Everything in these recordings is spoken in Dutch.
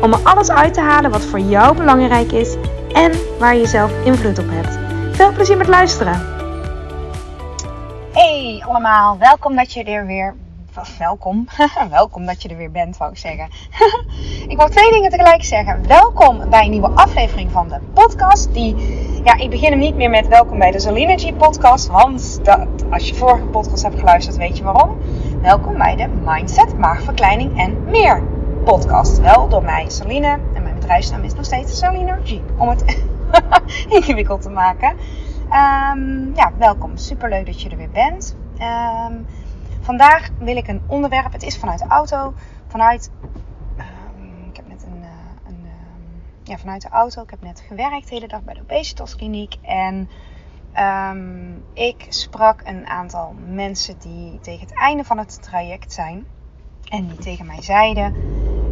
om er alles uit te halen wat voor jou belangrijk is en waar je zelf invloed op hebt. Veel plezier met luisteren! Hey allemaal, welkom dat je er weer welkom. welkom dat je er weer bent, wou ik zeggen. ik wou twee dingen tegelijk zeggen. Welkom bij een nieuwe aflevering van de podcast. Die, ja, ik begin hem niet meer met welkom bij de Zolinergy podcast. Want dat, als je vorige podcast hebt geluisterd, weet je waarom. Welkom bij de Mindset, Maagverkleining en meer podcast. Wel door mij, Saline. En mijn bedrijfsnaam is nog steeds Salinergy. Om het ingewikkeld te maken. Um, ja, welkom. Superleuk dat je er weer bent. Um, Vandaag wil ik een onderwerp. Het is vanuit de auto. Vanuit. Um, ik heb net een. Uh, een ja, vanuit de auto. Ik heb net gewerkt de hele dag bij de obesitaskliniek. En um, ik sprak een aantal mensen die tegen het einde van het traject zijn. En die tegen mij zeiden: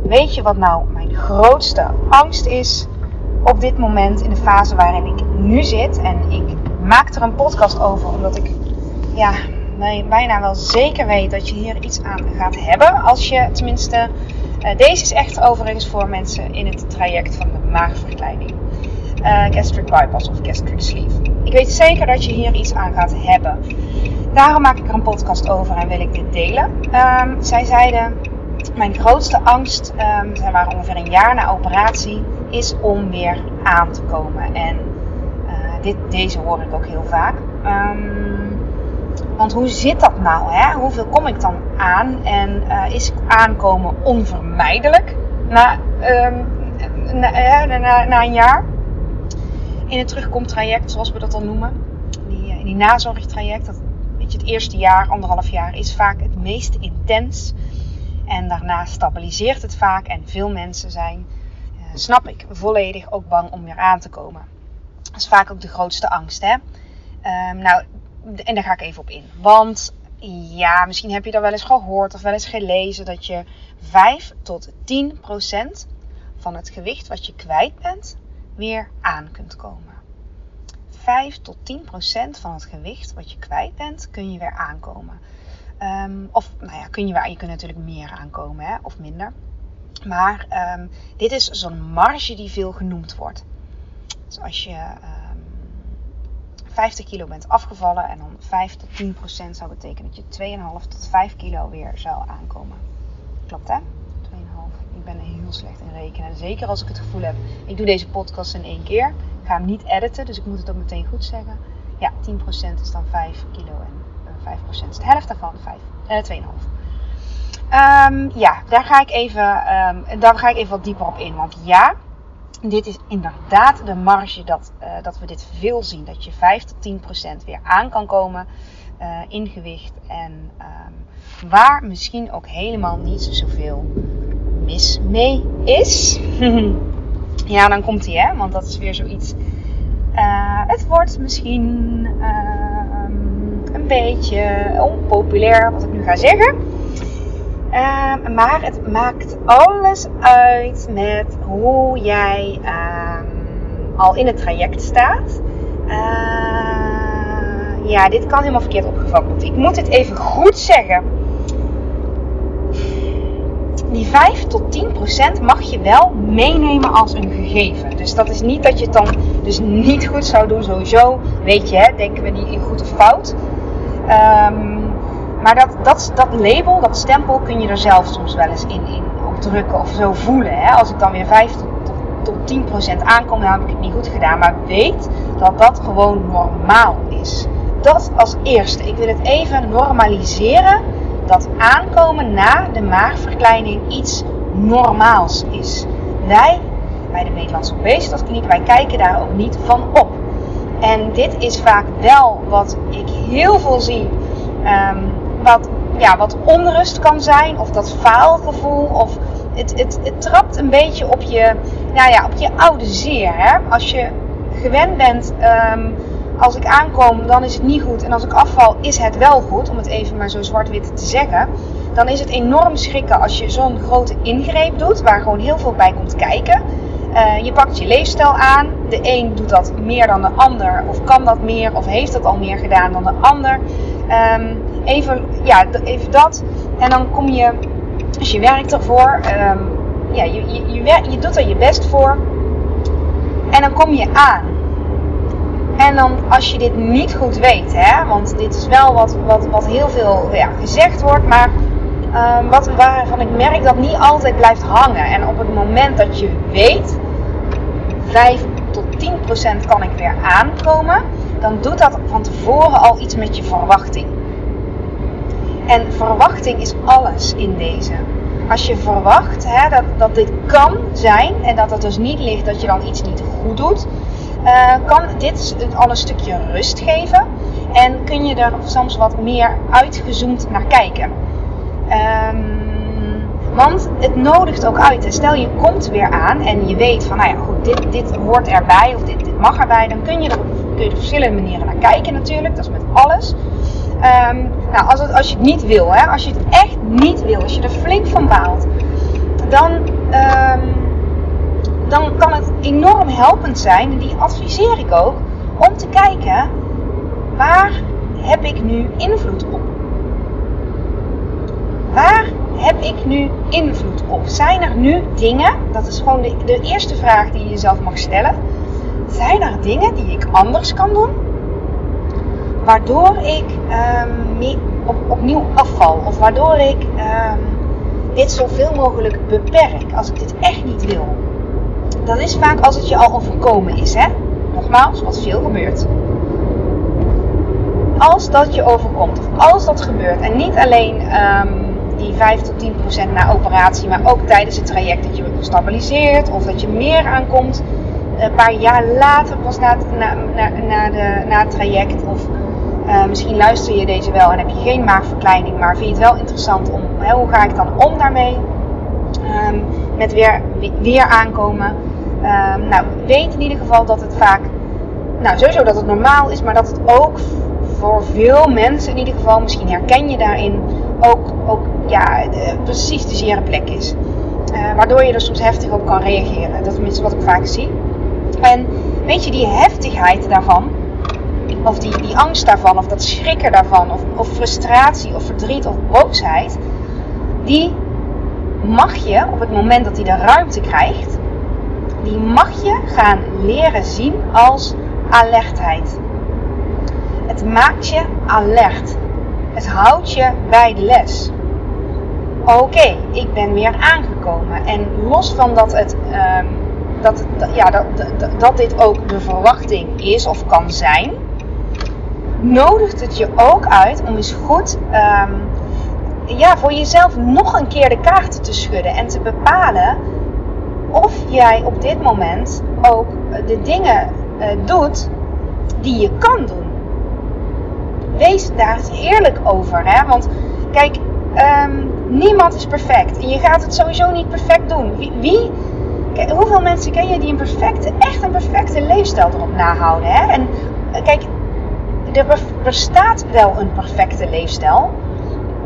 Weet je wat nou mijn grootste angst is op dit moment in de fase waarin ik nu zit? En ik maak er een podcast over omdat ik. Ja, bijna wel zeker weet dat je hier iets aan gaat hebben. Als je tenminste. Uh, deze is echt overigens voor mensen in het traject van de maagverkleining. Uh, gastric bypass of gastric sleeve. Ik weet zeker dat je hier iets aan gaat hebben. Daarom maak ik er een podcast over en wil ik dit delen. Um, zij zeiden: Mijn grootste angst, um, zij waren ongeveer een jaar na operatie, is om weer aan te komen. En uh, dit, deze hoor ik ook heel vaak. Um, want hoe zit dat nou? Hè? Hoeveel kom ik dan aan? En uh, is aankomen onvermijdelijk na, um, na, na, na, een jaar? In het terugkomtraject, zoals we dat dan noemen. In die nazorgtraject. Het eerste jaar, anderhalf jaar, is vaak het meest intens. En daarna stabiliseert het vaak. En veel mensen zijn, snap ik, volledig ook bang om weer aan te komen. Dat is vaak ook de grootste angst. Hè? Um, nou, en daar ga ik even op in. Want ja, misschien heb je dat wel eens gehoord of wel eens gelezen dat je 5 tot 10 procent van het gewicht wat je kwijt bent weer aan kunt komen. 5 tot 10 procent van het gewicht wat je kwijt bent kun je weer aankomen. Um, of nou ja, kun je, weer, je kunt natuurlijk meer aankomen hè, of minder. Maar um, dit is zo'n marge die veel genoemd wordt. Dus als je uh, 50 kilo bent afgevallen en dan 5 tot 10 procent zou betekenen dat je 2,5 tot 5 kilo weer zou aankomen. Klopt hè? 2,5. Ik ben heel slecht in rekenen. Zeker als ik het gevoel heb, ik doe deze podcast in één keer. Ga hem niet editen, dus ik moet het ook meteen goed zeggen. Ja, 10 procent is dan 5 kilo en uh, 5 procent is de helft daarvan, 5, uh, 2,5. Um, ja, daar ga, ik even, um, daar ga ik even wat dieper op in. Want ja, dit is inderdaad de marge dat, uh, dat we dit veel zien. Dat je 5 tot 10 procent weer aan kan komen uh, in gewicht. En um, waar misschien ook helemaal niet zoveel mis mee is. ja, dan komt hij hè. Want dat is weer zoiets. Uh, het wordt misschien een beetje onpopulair wat ik nu ga zeggen. Um, maar het maakt alles uit met hoe jij um, al in het traject staat. Uh, ja, dit kan helemaal verkeerd opgevat worden. Ik moet het even goed zeggen. Die 5 tot 10 procent mag je wel meenemen als een gegeven. Dus dat is niet dat je het dan dus niet goed zou doen. Sowieso weet je, hè, denken we niet in goed of fout. Um, maar dat, dat, dat label, dat stempel, kun je er zelf soms wel eens in, op drukken of zo voelen. Hè? Als ik dan weer 5 tot, tot, tot 10% aankom, dan heb ik het niet goed gedaan. Maar weet dat dat gewoon normaal is. Dat als eerste. Ik wil het even normaliseren dat aankomen na de maagverkleining iets normaals is. Wij, bij de Nederlandse Obesitaskliniek, wij kijken daar ook niet van op. En dit is vaak wel wat ik heel veel zie. Um, wat, ja, wat onrust kan zijn, of dat faalgevoel, of het, het, het trapt een beetje op je, nou ja, op je oude zeer. Hè? Als je gewend bent, ehm, als ik aankom, dan is het niet goed. En als ik afval, is het wel goed. Om het even maar zo zwart-wit te zeggen. Dan is het enorm schrikken als je zo'n grote ingreep doet, waar gewoon heel veel bij komt kijken. Uh, je pakt je leefstijl aan. De een doet dat meer dan de ander, of kan dat meer, of heeft dat al meer gedaan dan de ander. Um, even, ja, even dat. En dan kom je, als je werkt ervoor, um, ja, je, je, je, je doet er je best voor. En dan kom je aan. En dan als je dit niet goed weet, hè, want dit is wel wat, wat, wat heel veel ja, gezegd wordt, maar um, wat, waarvan ik merk dat niet altijd blijft hangen. En op het moment dat je weet, 5 tot 10 procent kan ik weer aankomen, dan doet dat van tevoren al iets met je verwachting. En verwachting is alles in deze. Als je verwacht hè, dat, dat dit kan zijn en dat het dus niet ligt dat je dan iets niet goed doet, uh, kan dit al een stukje rust geven. En kun je er soms wat meer uitgezoomd naar kijken. Um, want het nodigt ook uit. Stel je komt weer aan en je weet van, nou ja, goed, dit, dit hoort erbij of dit, dit mag erbij. Dan kun je er, kun er verschillende manieren naar kijken natuurlijk. Dat is met alles. Um, nou, als, het, als je het niet wil, hè, als je het echt niet wil, als je er flink van baalt, dan, um, dan kan het enorm helpend zijn, en die adviseer ik ook, om te kijken waar heb ik nu invloed op? Waar heb ik nu invloed op? Zijn er nu dingen, dat is gewoon de, de eerste vraag die je jezelf mag stellen. Zijn er dingen die ik anders kan doen? Waardoor ik um, op, opnieuw afval. Of waardoor ik um, dit zoveel mogelijk beperk. Als ik dit echt niet wil. Dat is vaak als het je al overkomen is. Hè? Nogmaals, wat veel gebeurt als dat je overkomt, of als dat gebeurt, en niet alleen um, die 5 tot 10 procent na operatie, maar ook tijdens het traject dat je wordt gestabiliseerd of dat je meer aankomt. Een paar jaar later pas na het, na, na, de, na het traject. Of uh, misschien luister je deze wel en heb je geen maagverkleining, maar vind je het wel interessant om hoe ga ik dan om daarmee? Um, met weer, weer aankomen. Um, nou, weet in ieder geval dat het vaak, nou sowieso dat het normaal is, maar dat het ook voor veel mensen in ieder geval, misschien herken je daarin, ook, ook ja, de, precies de zere plek is. Uh, waardoor je er soms heftig op kan reageren. Dat is tenminste wat ik vaak zie. En weet je, die heftigheid daarvan, of die, die angst daarvan, of dat schrikken daarvan, of, of frustratie, of verdriet, of boosheid, die mag je op het moment dat hij de ruimte krijgt, die mag je gaan leren zien als alertheid. Het maakt je alert. Het houdt je bij de les. Oké, ik ben weer aangekomen. En los van dat, het, um, dat, ja, dat, dat, dat dit ook de verwachting is of kan zijn, nodigt het je ook uit om eens goed um, ja, voor jezelf nog een keer de kaarten te schudden en te bepalen of jij op dit moment ook de dingen uh, doet die je kan doen wees daar eerlijk over. Hè? Want kijk, um, niemand is perfect. En je gaat het sowieso niet perfect doen. Wie, hoeveel mensen ken je die een perfecte, echt een perfecte leefstijl erop nahouden? Hè? En eh, kijk, er bestaat wel een perfecte leefstijl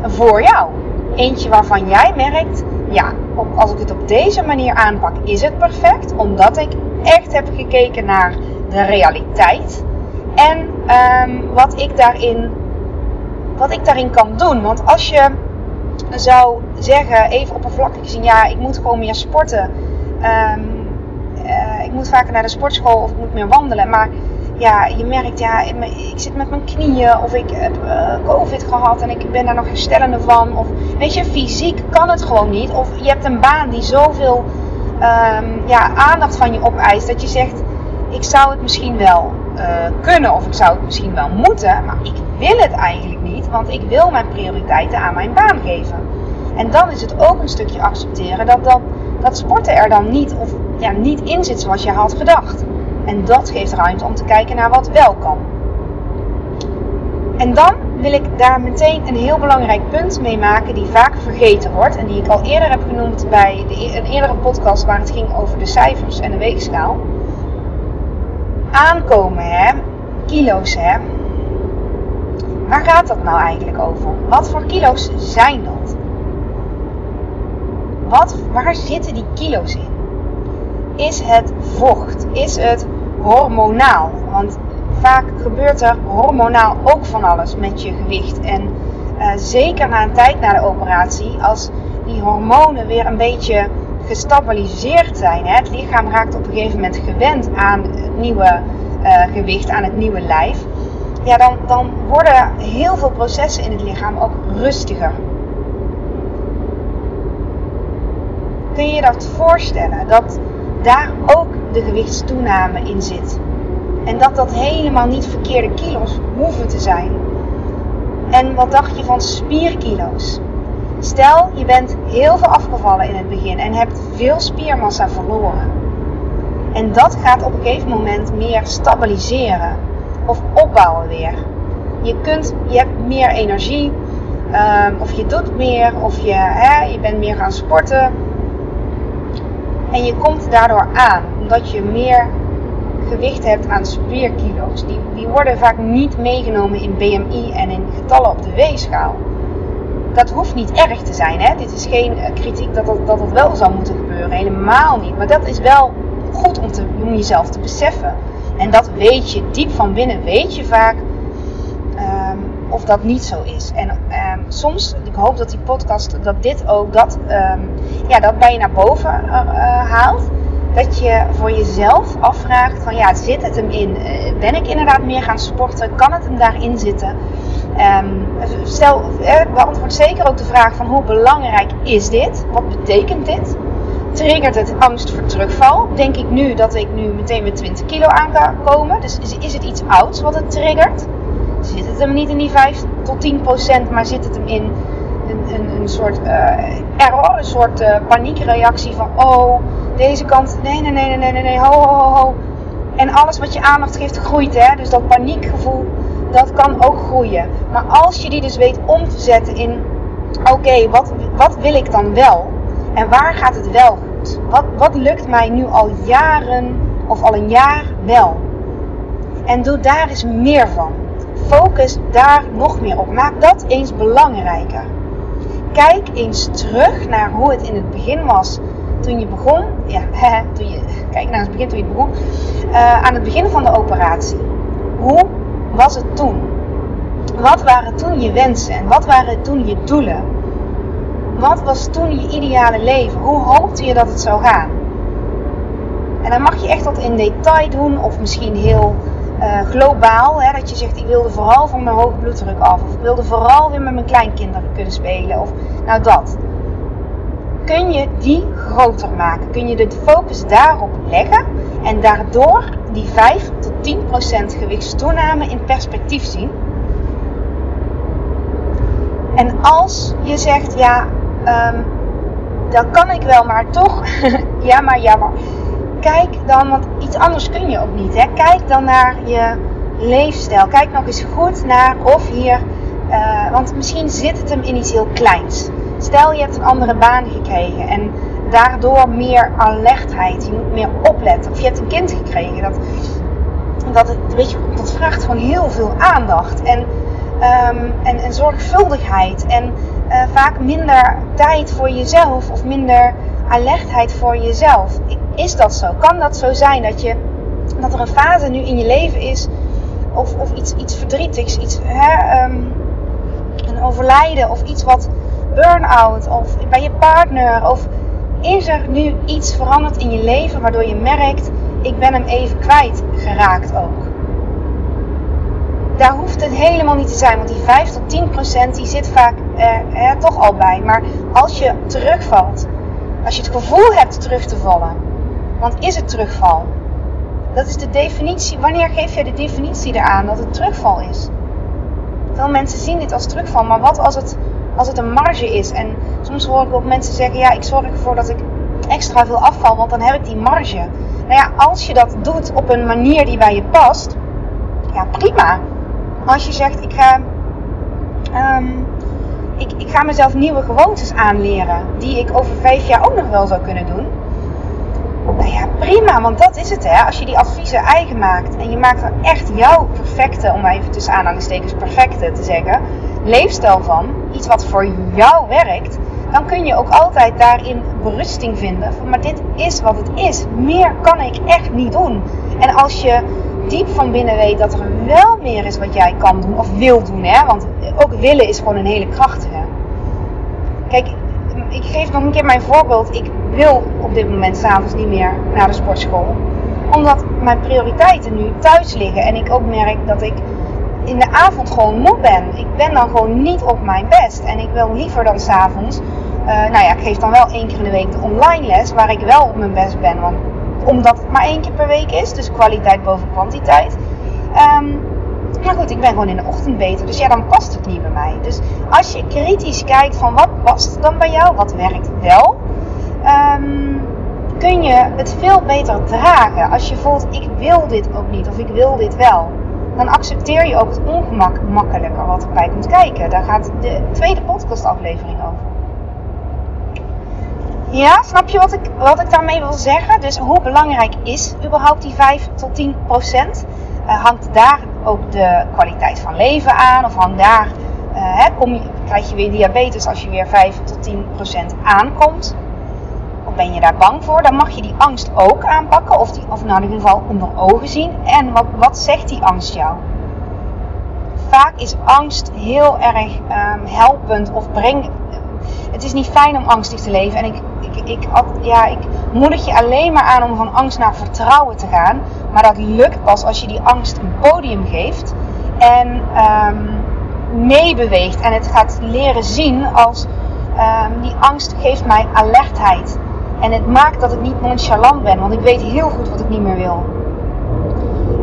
voor jou. Eentje waarvan jij merkt, ja, als ik het op deze manier aanpak, is het perfect. Omdat ik echt heb gekeken naar de realiteit. En um, wat, ik daarin, wat ik daarin kan doen. Want als je zou zeggen, even oppervlakkig gezien, ja, ik moet gewoon meer sporten. Um, uh, ik moet vaker naar de sportschool of ik moet meer wandelen. Maar ja, je merkt, ja, ik zit met mijn knieën of ik heb uh, COVID gehad en ik ben daar nog herstellende van. Of weet je, fysiek kan het gewoon niet. Of je hebt een baan die zoveel um, ja, aandacht van je opeist dat je zegt, ik zou het misschien wel uh, kunnen of ik zou het misschien wel moeten, maar ik wil het eigenlijk niet, want ik wil mijn prioriteiten aan mijn baan geven. En dan is het ook een stukje accepteren dat, dat, dat sporten er dan niet, of, ja, niet in zit zoals je had gedacht. En dat geeft ruimte om te kijken naar wat wel kan. En dan wil ik daar meteen een heel belangrijk punt mee maken die vaak vergeten wordt. En die ik al eerder heb genoemd bij de, e-, een eerdere podcast waar het ging over de cijfers en de weegschaal. Aankomen, hè? kilo's, hè? Waar gaat dat nou eigenlijk over? Wat voor kilo's zijn dat? Wat, waar zitten die kilo's in? Is het vocht? Is het hormonaal? Want vaak gebeurt er hormonaal ook van alles met je gewicht. En uh, zeker na een tijd na de operatie, als die hormonen weer een beetje gestabiliseerd zijn. Hè, het lichaam raakt op een gegeven moment gewend aan het nieuwe uh, gewicht, aan het nieuwe lijf. Ja, dan, dan worden heel veel processen in het lichaam ook rustiger. Kun je je dat voorstellen? Dat daar ook de gewichtstoename in zit. En dat dat helemaal niet verkeerde kilo's hoeven te zijn. En wat dacht je van spierkilo's? Stel, je bent heel veel afgevallen in het begin en hebt veel spiermassa verloren. En dat gaat op een gegeven moment meer stabiliseren of opbouwen weer. Je, kunt, je hebt meer energie, um, of je doet meer, of je, hè, je bent meer gaan sporten. En je komt daardoor aan, omdat je meer gewicht hebt aan spierkilo's. Die, die worden vaak niet meegenomen in BMI en in getallen op de weegschaal. Dat hoeft niet erg te zijn. Hè? Dit is geen eh, kritiek dat dat, dat wel zou moeten gebeuren. Helemaal niet. Maar dat is wel goed om, om jezelf te beseffen. En dat weet je diep van binnen, weet je vaak of dat niet zo is. En um, soms, ik hoop dat die podcast, dat dit ook dat, um, ja, dat bij je naar boven uh, haalt dat je voor jezelf afvraagt van ja, zit het hem in? Eh, ben ik inderdaad meer gaan sporten? Kan het hem daarin zitten? Um, stel, eh, beantwoord zeker ook de vraag van hoe belangrijk is dit? Wat betekent dit? Triggert het angst voor terugval? Denk ik nu dat ik nu meteen met 20 kilo aan kan komen? Dus is, is het iets ouds wat het triggert? Zit het hem niet in die 5 tot 10 procent, maar zit het hem in een, een, een soort uh, error, een soort uh, paniekreactie van oh, deze kant, nee, nee, nee, nee, nee, nee, ho, ho, ho, ho. En alles wat je aandacht geeft groeit, hè. Dus dat paniekgevoel, dat kan ook groeien. Maar als je die dus weet om te zetten in, oké, wat, wat wil ik dan wel? En waar gaat het wel goed? Wat, wat lukt mij nu al jaren of al een jaar wel? En doe daar eens meer van. Focus daar nog meer op. Maak dat eens belangrijker. Kijk eens terug naar hoe het in het begin was toen je begon, ja, toen je, kijk naar het begin toen je begon, uh, aan het begin van de operatie. Hoe was het toen? Wat waren toen je wensen en wat waren toen je doelen? Wat was toen je ideale leven? Hoe hoopte je dat het zou gaan? En dan mag je echt wat in detail doen, of misschien heel uh, globaal. Hè, dat je zegt: Ik wilde vooral van mijn hoge bloeddruk af, of ik wilde vooral weer met mijn kleinkinderen kunnen spelen, of nou dat kun je die groter maken. Kun je de focus daarop leggen en daardoor die 5 tot 10% gewichtstoename in perspectief zien. En als je zegt, ja, um, dat kan ik wel, maar toch, ja, maar jammer. Kijk dan, want iets anders kun je ook niet. Hè? Kijk dan naar je leefstijl. Kijk nog eens goed naar of hier, uh, want misschien zit het hem in iets heel kleins. Stel je hebt een andere baan gekregen en daardoor meer alertheid. Je moet meer opletten. Of je hebt een kind gekregen. Dat, dat, het, weet je, dat vraagt gewoon heel veel aandacht. En, um, en, en zorgvuldigheid. En uh, vaak minder tijd voor jezelf. Of minder alertheid voor jezelf. Is dat zo? Kan dat zo zijn dat, je, dat er een fase nu in je leven is. Of, of iets, iets verdrietigs. Iets, hè, um, een overlijden. Of iets wat burn-out of bij je partner? Of is er nu iets veranderd in je leven waardoor je merkt, ik ben hem even kwijt geraakt ook? Daar hoeft het helemaal niet te zijn, want die 5 tot 10 procent die zit vaak er, toch al bij. Maar als je terugvalt, als je het gevoel hebt terug te vallen, want is het terugval? Dat is de definitie. Wanneer geef je de definitie eraan dat het terugval is? Veel mensen zien dit als terugval, maar wat als het als het een marge is. En soms hoor ik ook mensen zeggen: ja, ik zorg ervoor dat ik extra veel afval, want dan heb ik die marge. Nou ja, als je dat doet op een manier die bij je past, ja prima. Als je zegt: ik ga Ehm, ik, ik ga mezelf nieuwe gewoontes aanleren. Die ik over vijf jaar ook nog wel zou kunnen doen. Nou ja, prima, want dat is het hè. Als je die adviezen eigen maakt en je maakt er echt jouw perfecte, om even tussen aanhalingstekens perfecte te zeggen, leefstijl van, iets wat voor jou werkt, dan kun je ook altijd daarin berusting vinden. Van, maar dit is wat het is. Meer kan ik echt niet doen. En als je diep van binnen weet dat er wel meer is wat jij kan doen of wil doen, hè? want ook willen is gewoon een hele krachtige. Kijk, ik geef nog een keer mijn voorbeeld. Ik wil op dit moment s'avonds niet meer naar de sportschool. Omdat mijn prioriteiten nu thuis liggen. En ik ook merk dat ik in de avond gewoon moe ben. Ik ben dan gewoon niet op mijn best. En ik wil liever dan s'avonds. Uh, nou ja, ik geef dan wel één keer in de week de online les. Waar ik wel op mijn best ben. Want, omdat het maar één keer per week is. Dus kwaliteit boven kwantiteit. Um, maar goed, ik ben gewoon in de ochtend beter. Dus ja, dan past het niet bij mij. Dus als je kritisch kijkt van wat past dan bij jou, wat werkt wel, um, kun je het veel beter dragen. Als je voelt, ik wil dit ook niet of ik wil dit wel. Dan accepteer je ook het ongemak makkelijker wat erbij komt kijken. Daar gaat de tweede podcastaflevering over. Ja, snap je wat ik, wat ik daarmee wil zeggen? Dus hoe belangrijk is überhaupt die 5 tot 10 procent? Uh, hangt daar ook de kwaliteit van leven aan? Of hangt daar, uh, hè, kom je, krijg je weer diabetes als je weer 5 tot 10 procent aankomt? Of ben je daar bang voor? Dan mag je die angst ook aanpakken. Of, die, of nou in ieder geval onder ogen zien. En wat, wat zegt die angst jou? Vaak is angst heel erg um, helpend of brengt. Het is niet fijn om angstig te leven. En ik, ik, ja, ik moedig je alleen maar aan om van angst naar vertrouwen te gaan. Maar dat lukt pas als je die angst een podium geeft. En um, meebeweegt. En het gaat leren zien als um, die angst geeft mij alertheid. En het maakt dat ik niet nonchalant ben. Want ik weet heel goed wat ik niet meer wil.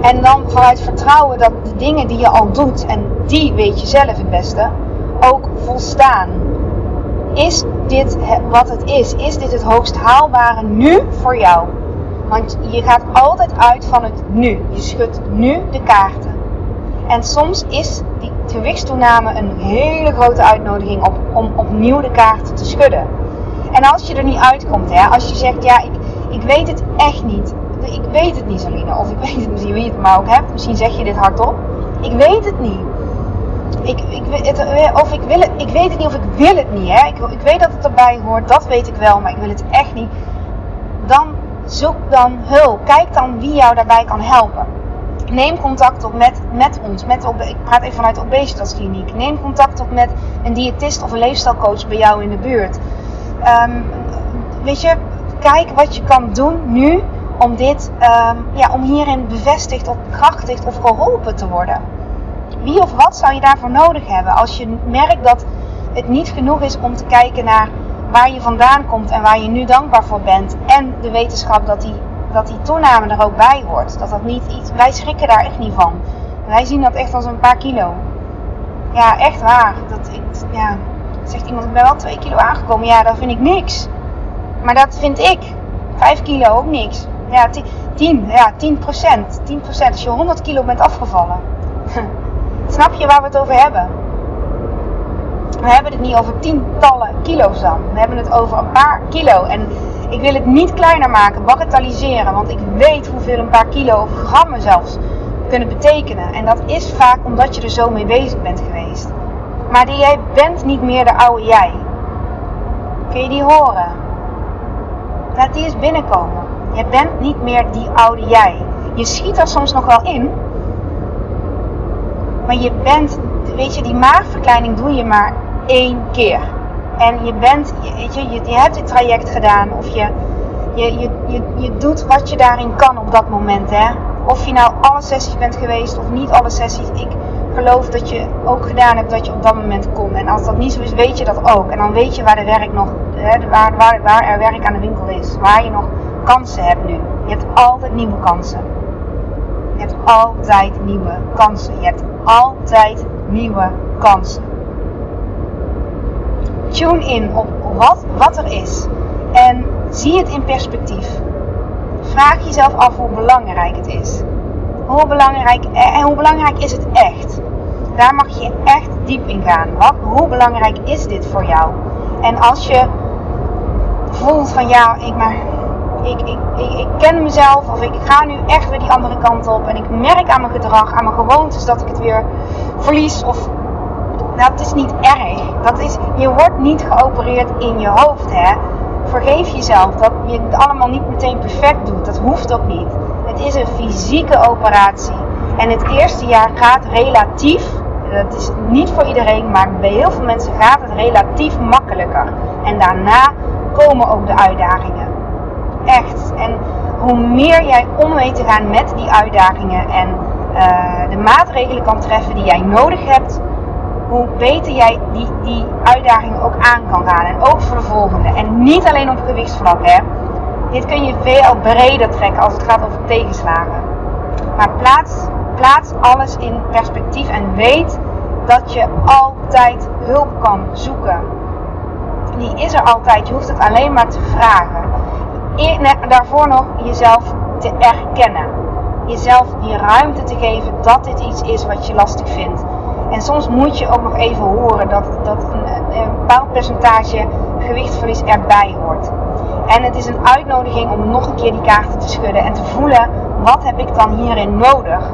En dan vanuit vertrouwen dat de dingen die je al doet. En die weet je zelf het beste. Ook volstaan. Is dit wat het is? Is dit het hoogst haalbare nu voor jou? Want je gaat altijd uit van het nu. Je schudt nu de kaarten. En soms is die gewichtstoename een hele grote uitnodiging op, om opnieuw de kaarten te schudden. En als je er niet uitkomt, hè, als je zegt, ja, ik, ik weet het echt niet. Ik weet het niet, Saline. Of ik weet het misschien wie je het maar ook hebt. Misschien zeg je dit hardop. Ik weet het niet. Ik, ik, het, of ik, wil het, ik weet het niet of ik wil het niet. Hè. Ik, ik weet dat het erbij hoort, dat weet ik wel, maar ik wil het echt niet. Dan zoek dan hulp. Kijk dan wie jou daarbij kan helpen. Neem contact op met, met ons. Met, ik praat even vanuit de obesitaskliniek. Neem contact op met een diëtist of een leefstijlcoach bij jou in de buurt. Um, weet je, kijk wat je kan doen nu om, dit, um, ja, om hierin bevestigd of bekrachtigd of geholpen te worden. Wie of wat zou je daarvoor nodig hebben als je merkt dat het niet genoeg is om te kijken naar waar je vandaan komt en waar je nu dankbaar voor bent. En de wetenschap dat die, dat die toename er ook bij hoort. Dat dat niet iets, wij schrikken daar echt niet van. Wij zien dat echt als een paar kilo. Ja, echt waar. Dat, ik, ja, zegt iemand, ik ben wel 2 kilo aangekomen. Ja, dat vind ik niks. Maar dat vind ik. 5 kilo ook niks. Ja, 10, ja, 10 procent. 10 procent. Als je 100 kilo bent afgevallen. Snap je waar we het over hebben? We hebben het niet over tientallen kilo's dan. We hebben het over een paar kilo. En ik wil het niet kleiner maken, bagatelliseren. Want ik weet hoeveel een paar kilo of grammen zelfs kunnen betekenen. En dat is vaak omdat je er zo mee bezig bent geweest. Maar die, jij bent niet meer de oude jij. Kun je die horen? Laat die eens binnenkomen. Je bent niet meer die oude jij. Je schiet er soms nog wel in. Maar je bent, weet je, die maagverkleining doe je maar één keer. En je bent, weet je, je, hebt dit traject gedaan. Of je, je, je, je, je doet wat je daarin kan op dat moment. Hè? Of je nou alle sessies bent geweest of niet alle sessies. Ik geloof dat je ook gedaan hebt wat je op dat moment kon. En als dat niet zo is, weet je dat ook. En dan weet je waar, de werk nog, hè, waar, waar, waar er werk aan de winkel is. Waar je nog kansen hebt nu. Je hebt altijd nieuwe kansen. Je hebt altijd nieuwe kansen. Je hebt altijd nieuwe kansen. Tune in op wat, wat er is. En zie het in perspectief. Vraag jezelf af hoe belangrijk het is. Hoe belangrijk, en hoe belangrijk is het echt? daar mag je echt diep in gaan. Wat, hoe belangrijk is dit voor jou? En als je voelt van ja, ik, maar, ik, ik, ken mezelf of ik ga nu echt weer die andere kant op en ik merk aan mijn gedrag, aan mijn gewoontes dat ik het weer verlies of dat is niet erg. Dat is, je wordt niet geopereerd in je hoofd. Hè? Vergeef jezelf dat je het allemaal niet meteen perfect doet. Dat hoeft ook niet. Het is een fysieke operatie. En het eerste jaar gaat relatief, dat is niet voor iedereen, maar bij heel veel mensen gaat het relatief makkelijker. En daarna komen ook de uitdagingen. Echt. En hoe meer jij om weet te gaan met die uitdagingen en uh, de maatregelen kan treffen die jij nodig hebt, hoe beter jij die, die uitdagingen ook aan kan gaan. En ook voor de volgende. En niet alleen op gewichtsvlak, hè. Dit kun je veel breder trekken als het gaat over tegenslagen. Maar plaats, plaats alles in perspectief en weet dat je altijd hulp kan zoeken. Die is er altijd. Je hoeft het alleen maar te vragen. Daarvoor nog jezelf te erkennen. Jezelf die ruimte te geven dat dit iets is wat je lastig vindt. En soms moet je ook nog even horen dat, dat een, bepaald percentage gewichtsverlies erbij hoort. En het is een uitnodiging om nog een keer die kaarten te schudden en te voelen wat heb ik dan hierin nodig.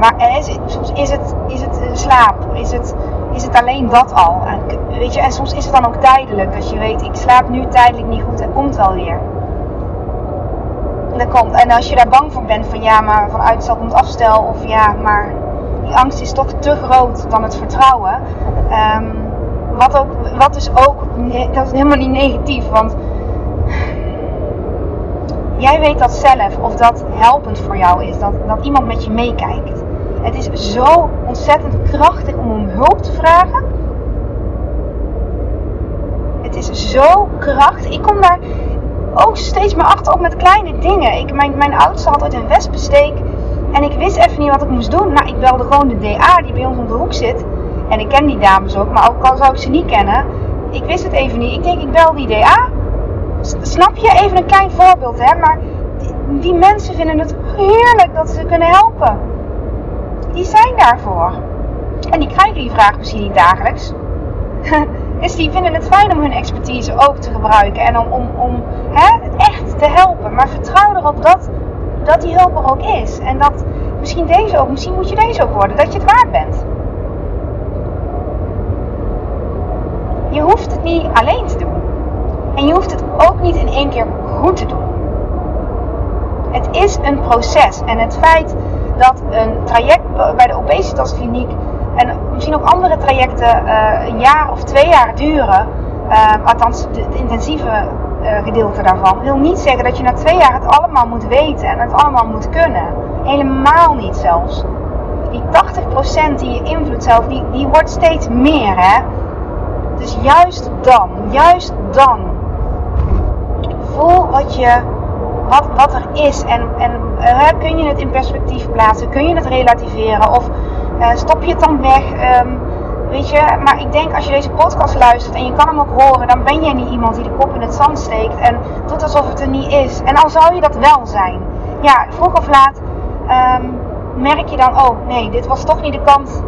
Maar is, soms is het, is het slaap, is het, is het alleen dat al. En, weet je, en soms is het dan ook tijdelijk. Als je weet, ik slaap nu tijdelijk niet goed, het komt wel weer. Komt. en als je daar bang voor bent, van ja, maar van uitstel komt afstel, of ja, maar die angst is toch te groot dan het vertrouwen. Um, wat, ook, wat dus ook, dat is helemaal niet negatief, want jij weet dat zelf of dat helpend voor jou is, dat, dat iemand met je meekijkt. Het is zo ontzettend krachtig om om hulp te vragen. Het is zo krachtig. Ik kom daar ook steeds meer achter op met kleine dingen. Ik, mijn, mijn oudste had ooit een wespensteek en ik wist even niet wat ik moest doen. Nou, ik belde gewoon de DA die bij ons om de hoek zit. En ik ken die dames ook, maar ook al zou ik ze niet kennen. Ik wist het even niet. Ik denk, ik bel die DA. Snap je? Even een klein voorbeeld, hè. Maar die, die mensen vinden het heerlijk dat ze kunnen helpen. Die zijn daarvoor. En die krijgen die vraag misschien niet dagelijks. dus die vinden het fijn om hun expertise ook te gebruiken. En om, om, om hè, echt te helpen. Maar vertrouw erop dat dat die hulp er ook is. En dat misschien deze ook, misschien moet je deze ook worden, dat je het waard bent. Je hoeft het niet alleen te doen. En je hoeft het ook niet in één keer goed te doen. Het is een proces. En het feit dat een traject bij de obesitaskliniek en misschien ook andere trajecten uh, een jaar of twee jaar duren, uh, althans de intensieve uh, gedeelte daarvan wil niet zeggen dat je na twee jaar het allemaal moet weten en het allemaal moet kunnen. Helemaal niet zelfs. Die 80% die je invloed zelf, die, die wordt steeds meer. Hè? Dus juist dan, juist dan, voel wat, je, wat, wat er is. En, en kun je het in perspectief plaatsen? Kun je het relativeren? Of uh, stop je het dan weg? Um, Weet je, maar ik denk als je deze podcast luistert en je kan hem ook horen, dan ben jij niet iemand die de kop in het zand steekt en doet alsof het er niet is. En al zou je dat wel zijn, ja, vroeg of laat um, merk je dan, oh nee, dit was toch niet de kant.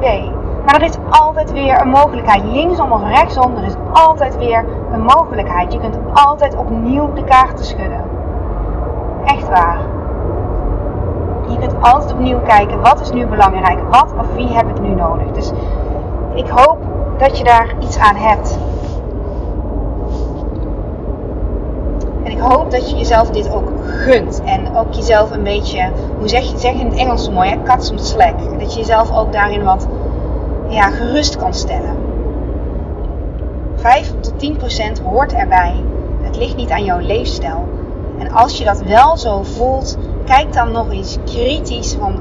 Nee. Maar er is altijd weer een mogelijkheid. Linksom of rechtsom, er is altijd weer een mogelijkheid. Je kunt altijd opnieuw de kaarten schudden. Echt waar. Je kunt altijd opnieuw kijken, wat is nu belangrijk? Wat of wie heb ik nu nodig? Dus ik hoop dat je daar iets aan hebt. En ik hoop dat je jezelf dit ook gunt. En ook jezelf een beetje, hoe zeg je, je in het Engels mooi, hè? cut some slack. Dat je jezelf ook daarin wat ja, gerust kan stellen. 5 tot 10 procent hoort erbij. Het ligt niet aan jouw leefstijl. En als je dat wel zo voelt, kijk dan nog eens kritisch van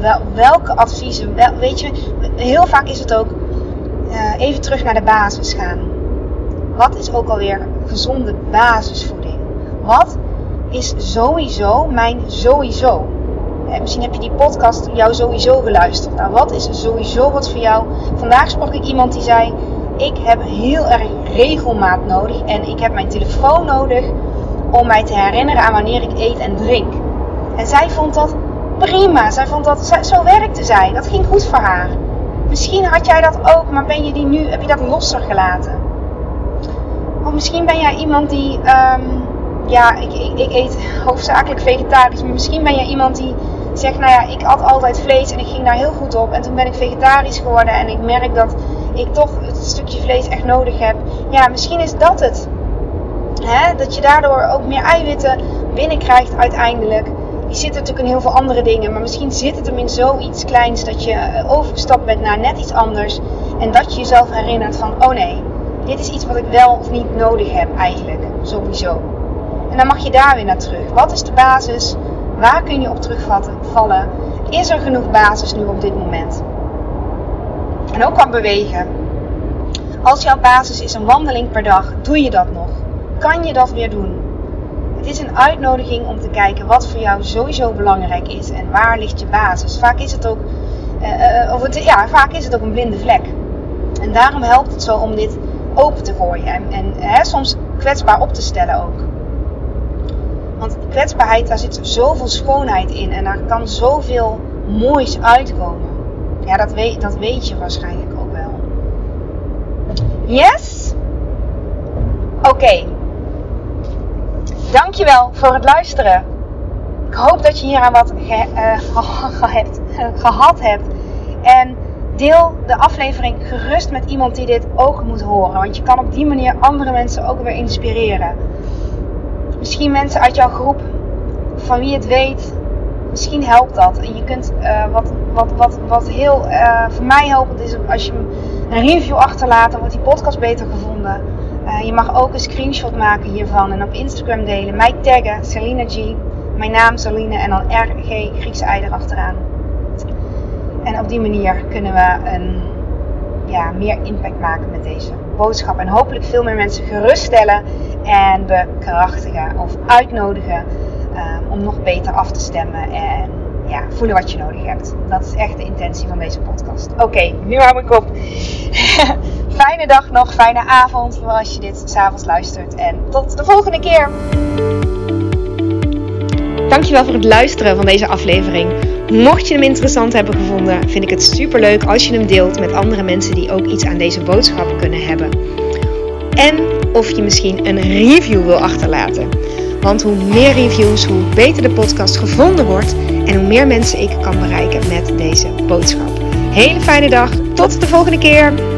wel, welke adviezen. Weet je, heel vaak is het ook uh, even terug naar de basis gaan. Wat is ook alweer gezonde basisvoeding? Wat is sowieso mijn sowieso? Eh, misschien heb je die podcast jou sowieso geluisterd. Nou, wat is sowieso wat voor jou? Vandaag sprak ik iemand die zei: Ik heb heel erg regelmaat nodig en ik heb mijn telefoon nodig om mij te herinneren aan wanneer ik eet en drink. En zij vond dat prima. Zij vond dat, zo werkte zij. Dat ging goed voor haar. Misschien had jij dat ook, maar ben je die nu, heb je dat losser gelaten? Of misschien ben jij iemand die, ehm, ja, ik, ik, ik, eet hoofdzakelijk vegetarisch, maar misschien ben jij iemand die zegt, nou ja, ik at altijd vlees en ik ging daar heel goed op. En toen ben ik vegetarisch geworden en ik merk dat ik toch het stukje vlees echt nodig heb. Ja, misschien is dat het. Hè? Dat je daardoor ook meer eiwitten binnenkrijgt uiteindelijk. Die zitten natuurlijk in heel veel andere dingen. Maar misschien zit het hem in zoiets kleins dat je eh, overgestapt bent naar net iets anders. En dat je jezelf herinnert van, oh nee, dit is iets wat ik wel of niet nodig heb eigenlijk. Sowieso. En dan mag je daar weer naar terug. Wat is de basis? Waar kun je op terugvallen? Is er genoeg basis nu op dit moment? En ook kan bewegen. Als jouw basis is een wandeling per dag, doe je dat nog? Kan je dat weer doen? Het is een uitnodiging om te kijken wat voor jou sowieso belangrijk is en waar ligt je basis. Vaak is het ook, uh, of het, ja, vaak is het ook een blinde vlek. En daarom helpt het zo om dit open te gooien en, en hè, soms kwetsbaar op te stellen ook. Want kwetsbaarheid, daar zit zoveel schoonheid in en daar kan zoveel moois uitkomen. Ja, dat weet, dat weet je waarschijnlijk ook wel. Yes? Oké. Dankjewel voor het luisteren. Ik hoop dat je hier aan wat ge, uh, hebt, gehad hebt. En deel de aflevering gerust met iemand die dit ook moet horen. Want je kan op die manier andere mensen ook weer inspireren. Misschien mensen uit jouw groep, van wie het weet. Misschien helpt dat. En je kunt uh, wat, wat, wat, wat heel uh, voor mij helpend is als je een review achterlaat, dan wordt die podcast beter gevonden. Uh, je mag ook een screenshot maken hiervan en op Instagram delen. Mij taggen, Selina G. Mijn naam Selina en dan RG, Griekse ei erachteraan. En op die manier kunnen we een, ja, meer impact maken met deze boodschap. En hopelijk veel meer mensen geruststellen en bekrachtigen of uitnodigen um, om nog beter af te stemmen en ja, voelen wat je nodig hebt. Dat is echt de intentie van deze podcast. Oké, nu hou ik op. fijne dag nog, fijne avond als je dit s'avonds luistert. En tot de volgende keer. Dankjewel voor het luisteren van deze aflevering. Mocht je hem interessant hebben gevonden, vind ik het super leuk als je hem deelt met andere mensen die ook iets aan deze boodschap kunnen hebben. En of je misschien een review wil achterlaten. Want hoe meer reviews, hoe beter de podcast gevonden wordt en hoe meer mensen ik kan bereiken met deze boodschap. Hele fijne dag, tot de volgende keer!